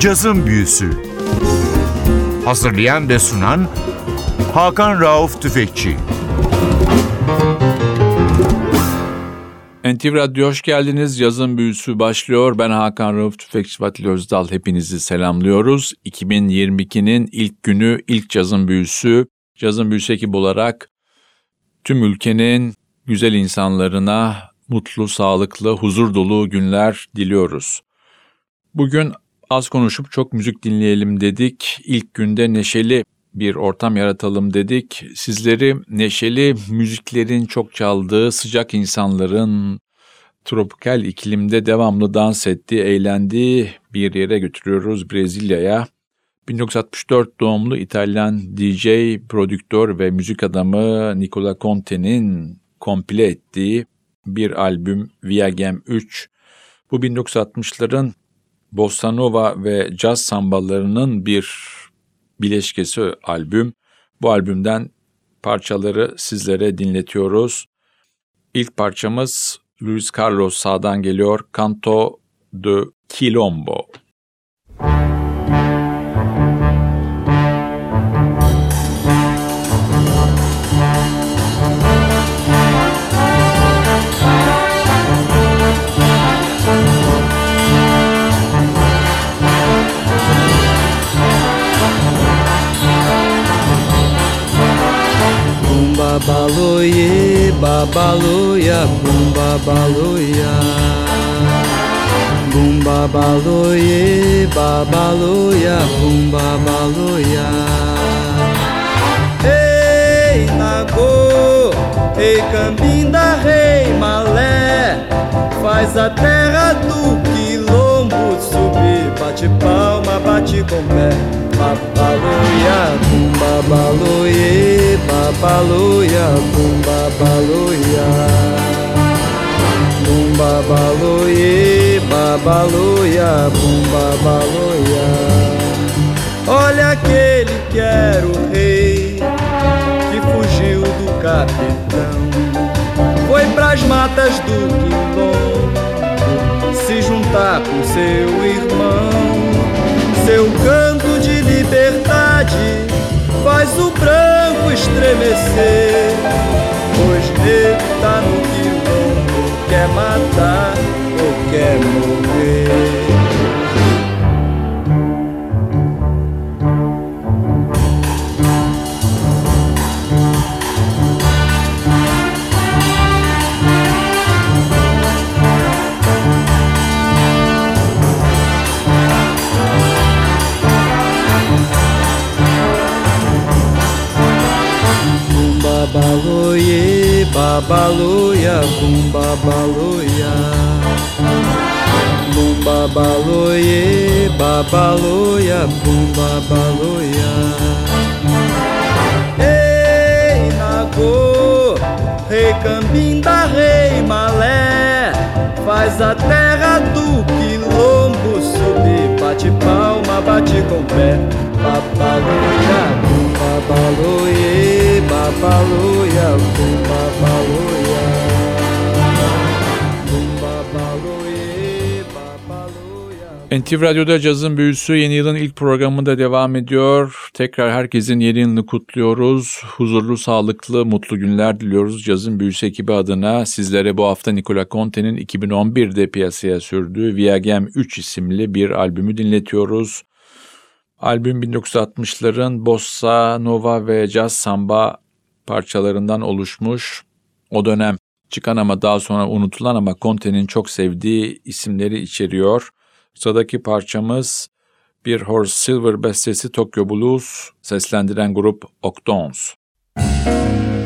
Cazın Büyüsü Hazırlayan ve sunan Hakan Rauf Tüfekçi NTV Radyo hoş geldiniz. Yazın büyüsü başlıyor. Ben Hakan Rauf Tüfekçi Vatili Özdal. Hepinizi selamlıyoruz. 2022'nin ilk günü, ilk cazın büyüsü. Cazın büyüsü ekibi olarak tüm ülkenin güzel insanlarına mutlu, sağlıklı, huzur dolu günler diliyoruz. Bugün az konuşup çok müzik dinleyelim dedik. İlk günde neşeli bir ortam yaratalım dedik. Sizleri neşeli müziklerin çok çaldığı, sıcak insanların tropikal iklimde devamlı dans ettiği, eğlendiği bir yere götürüyoruz Brezilya'ya. 1964 doğumlu İtalyan DJ, prodüktör ve müzik adamı Nicola Conte'nin komple ettiği bir albüm Viagem 3. Bu 1960'ların bossa nova ve caz sambalarının bir bileşkesi albüm. Bu albümden parçaları sizlere dinletiyoruz. İlk parçamız Luis Carlos Sağ'dan geliyor. Canto de Quilombo. Babaloye, babaloya, bum babaloya. Bum babaloye, babaloya, bum babaloya. Ei, Nagô, ei, Cambinda, rei, malé. Faz a terra do Bate palma, bate com pé. Babaloia, bum babaloie Babaloia, bum babaloia Bum babaloie, babaloia, bum babaloia Olha aquele que era o rei Que fugiu do capitão. Foi pras matas do quilombo Juntar com seu irmão seu canto de liberdade faz o branco estremecer. Pois negro tá no quilombo, quer matar ou quer morrer. baloia, bumba baloia. Bumba baloie, babaloia, bumba baloia. Ei, Nagô, rei cambinda, rei malé, faz a terra do quilombo subir, bate palma, bate com pé. Babaloia, bumba baloie. Babaluya, Babaluya, NTV Radyo'da cazın büyüsü yeni yılın ilk programında devam ediyor. Tekrar herkesin yeni yılını kutluyoruz. Huzurlu, sağlıklı, mutlu günler diliyoruz. Cazın büyüsü ekibi adına sizlere bu hafta Nicola Conte'nin 2011'de piyasaya sürdüğü Viagem 3 isimli bir albümü dinletiyoruz. Albüm 1960'ların bossa, nova ve jazz samba parçalarından oluşmuş. O dönem çıkan ama daha sonra unutulan ama Conte'nin çok sevdiği isimleri içeriyor. Sıradaki parçamız bir Horace Silver bestesi Tokyo Blues seslendiren grup Octones. Müzik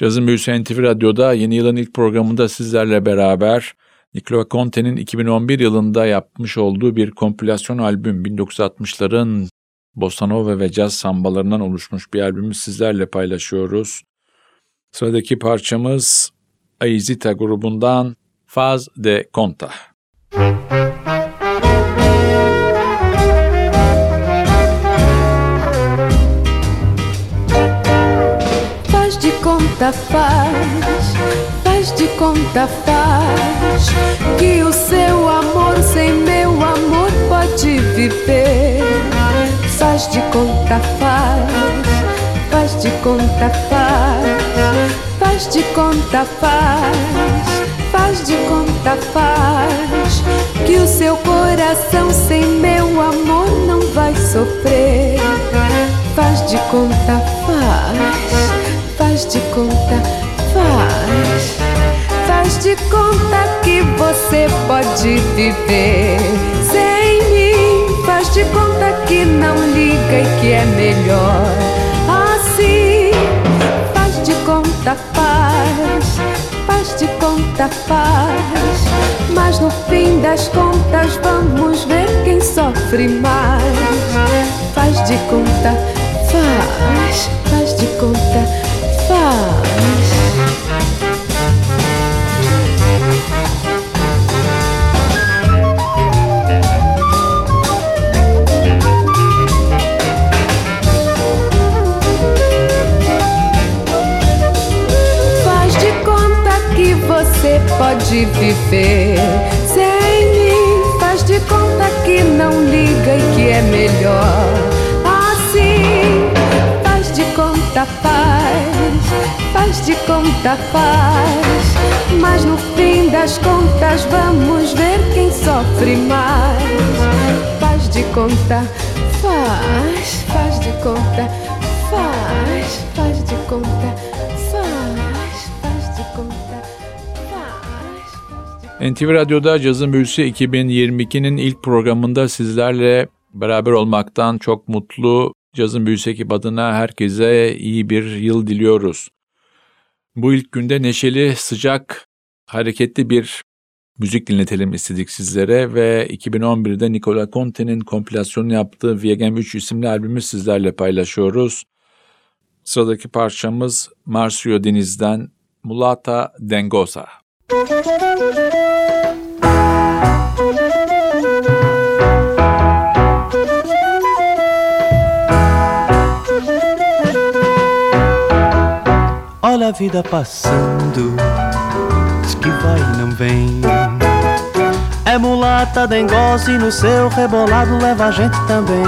Cazın Büyüsü NTV Radyo'da yeni yılın ilk programında sizlerle beraber Nicola Conte'nin 2011 yılında yapmış olduğu bir kompilasyon albüm 1960'ların bossa nova ve caz sambalarından oluşmuş bir albümü sizlerle paylaşıyoruz. Sıradaki parçamız Aizita grubundan Faz de Conta. Faz conta, faz, faz de conta, faz que o seu amor sem meu amor pode viver. Faz de conta, faz, faz de conta, faz, faz de conta, faz, faz de conta, faz que o seu coração sem meu amor não vai sofrer. De conta que você pode viver sem mim. Faz de conta que não liga e que é melhor assim. Faz de conta, faz. Faz de conta, faz. Mas no fim das contas vamos ver quem sofre mais. Contas vamos ver quem sofre mais. Faz de conta, faz. Faz de conta, faz. Faz de conta. NTV Radyo'da Cazın Büyüsü 2022'nin ilk programında sizlerle beraber olmaktan çok mutlu. Cazın Büyüsü ekip adına herkese iyi bir yıl diliyoruz. Bu ilk günde neşeli, sıcak, hareketli bir müzik dinletelim istedik sizlere ve 2011'de Nicola Conte'nin kompilasyonu yaptığı Viagem 3 isimli albümü sizlerle paylaşıyoruz. Sıradaki parçamız Marcio Deniz'den Mulata Dengosa. Olha a vida passando, que vai e não vem. É mulata, dengosa e no seu rebolado leva a gente também.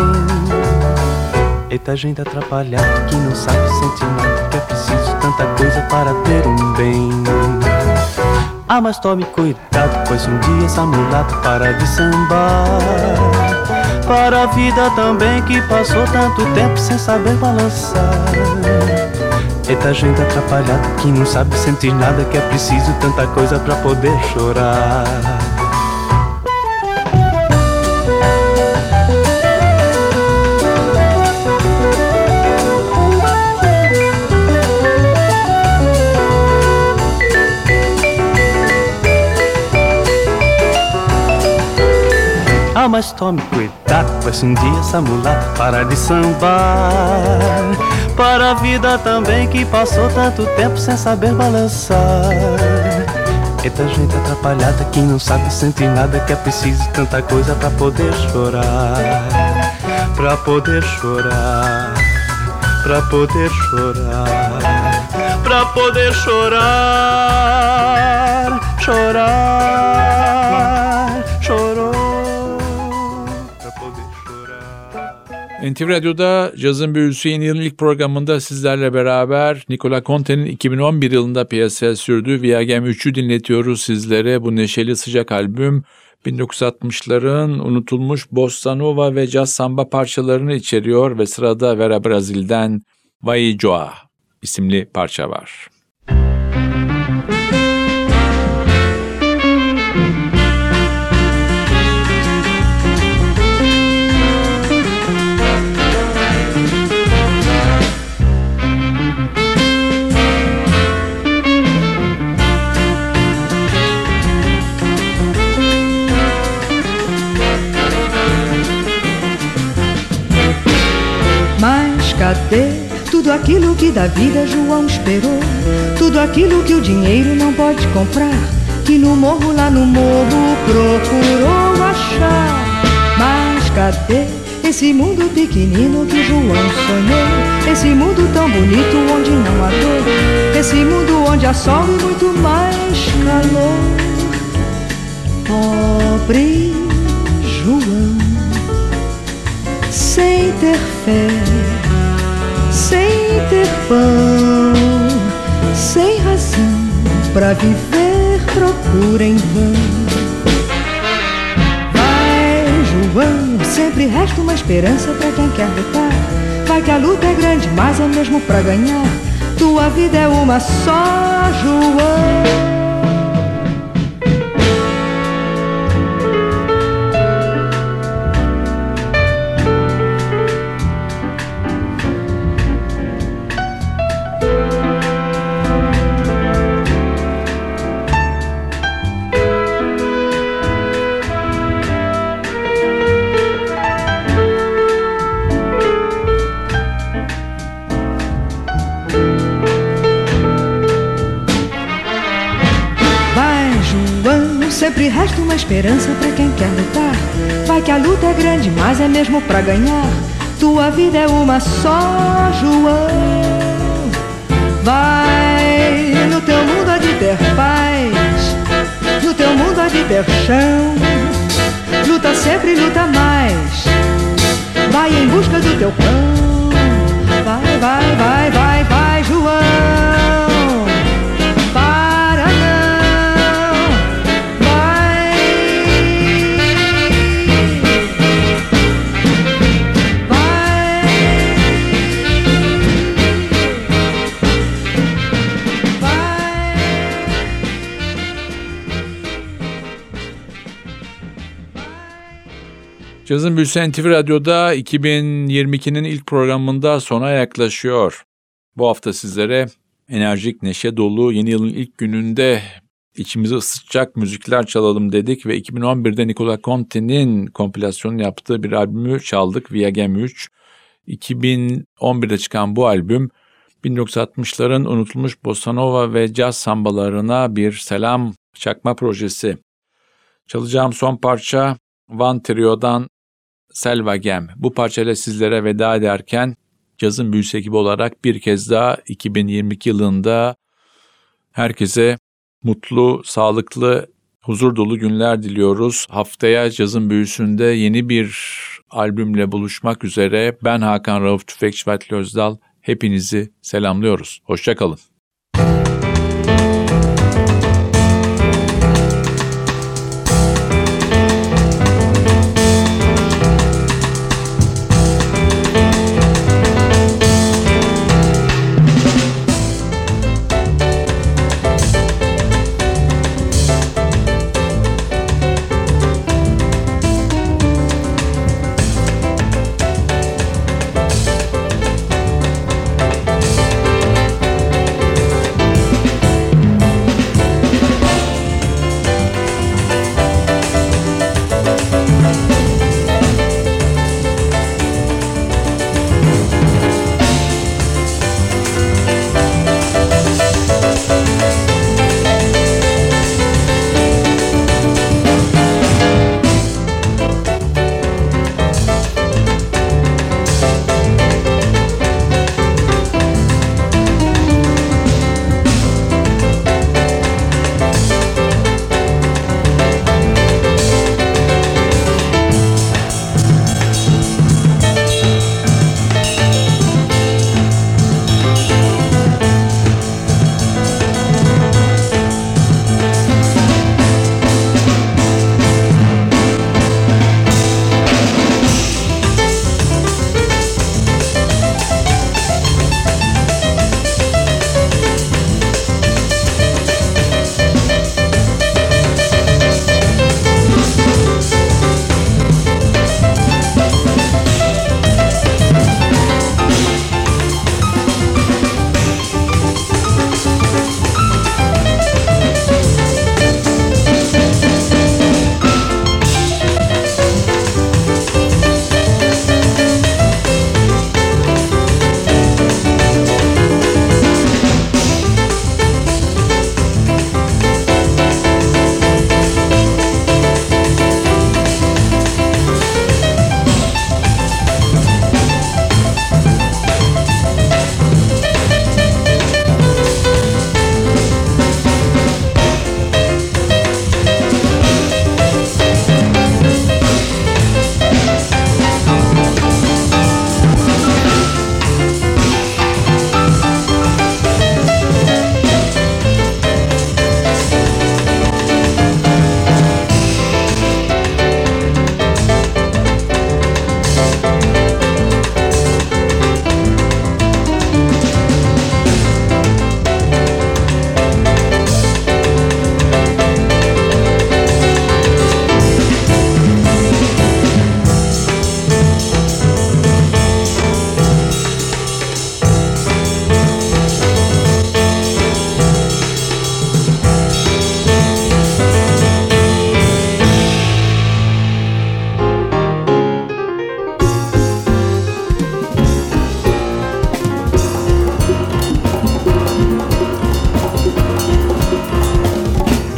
Eita, gente atrapalhada que não sabe sentir nada, que é preciso tanta coisa para ter um bem. Ah, mas tome cuidado, pois um dia essa mulata para de sambar. Para a vida também que passou tanto tempo sem saber balançar. Eita gente atrapalhada que não sabe sentir nada Que é preciso tanta coisa pra poder chorar mas tome cuidado, pois um dia essa mulata parar de sambar Para a vida também que passou tanto tempo sem saber balançar. Eita gente atrapalhada que não sabe sentir nada Que é preciso tanta coisa pra poder chorar Pra poder chorar Pra poder chorar Pra poder chorar Chorar NTV Radyo'da Cazın Büyüsü yeni yılın ilk programında sizlerle beraber Nicola Conte'nin 2011 yılında piyasaya sürdüğü Viagem 3'ü dinletiyoruz sizlere. Bu neşeli sıcak albüm 1960'ların unutulmuş bossa nova ve caz samba parçalarını içeriyor ve sırada Vera Brazil'den Vai Joa isimli parça var. Cadê tudo aquilo que da vida João esperou? Tudo aquilo que o dinheiro não pode comprar. Que no morro, lá no morro, procurou achar. Mas cadê esse mundo pequenino que João sonhou? Esse mundo tão bonito onde não há dor. Esse mundo onde há sol e muito mais calor. Pobre João, sem ter fé, sem razão para viver, procura em vão. Vai, João, sempre resta uma esperança para quem quer lutar. Vai que a luta é grande, mas é mesmo pra ganhar. Tua vida é uma só, João. Resta uma esperança para quem quer lutar. Vai que a luta é grande, mas é mesmo pra ganhar. Tua vida é uma só, João. Vai, no teu mundo há de ter paz. No teu mundo há de ter chão. Luta sempre, luta mais. Vai em busca do teu pão. Vai, vai, vai, vai, vai, Cazın Büyüsü NTV Radyo'da 2022'nin ilk programında sona yaklaşıyor. Bu hafta sizlere enerjik, neşe dolu yeni yılın ilk gününde içimizi ısıtacak müzikler çalalım dedik ve 2011'de Nicola Conti'nin kompilasyonu yaptığı bir albümü çaldık Via Gem 3. 2011'de çıkan bu albüm 1960'ların unutulmuş bossa nova ve caz sambalarına bir selam çakma projesi. Çalacağım son parça Van Trio'dan Selva Gem. Bu parçayla sizlere veda ederken cazın büyüsü ekibi olarak bir kez daha 2022 yılında herkese mutlu, sağlıklı, huzur dolu günler diliyoruz. Haftaya cazın büyüsünde yeni bir albümle buluşmak üzere. Ben Hakan Rauf Tüfekçi Vatli Özdal. Hepinizi selamlıyoruz. Hoşçakalın.